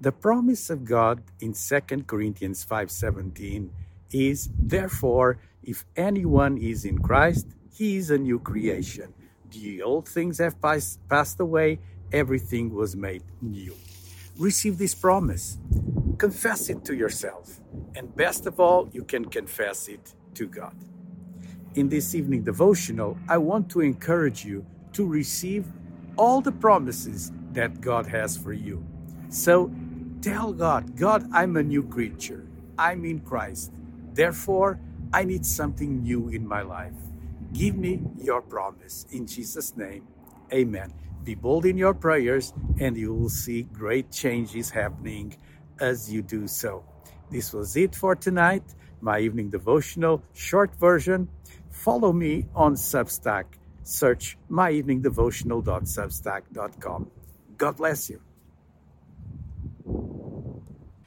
The promise of God in 2 Corinthians 5:17 is therefore if anyone is in Christ, he is a new creation. The old things have passed away, everything was made new. Receive this promise. Confess it to yourself. And best of all, you can confess it to God. In this evening devotional, I want to encourage you to receive all the promises that God has for you. So tell God, God, I'm a new creature. I'm in Christ. Therefore, I need something new in my life. Give me your promise. In Jesus' name, amen. Be bold in your prayers, and you will see great changes happening as you do so. This was it for tonight, my evening devotional, short version. Follow me on Substack. Search myeveningdevotional.substack.com. God bless you.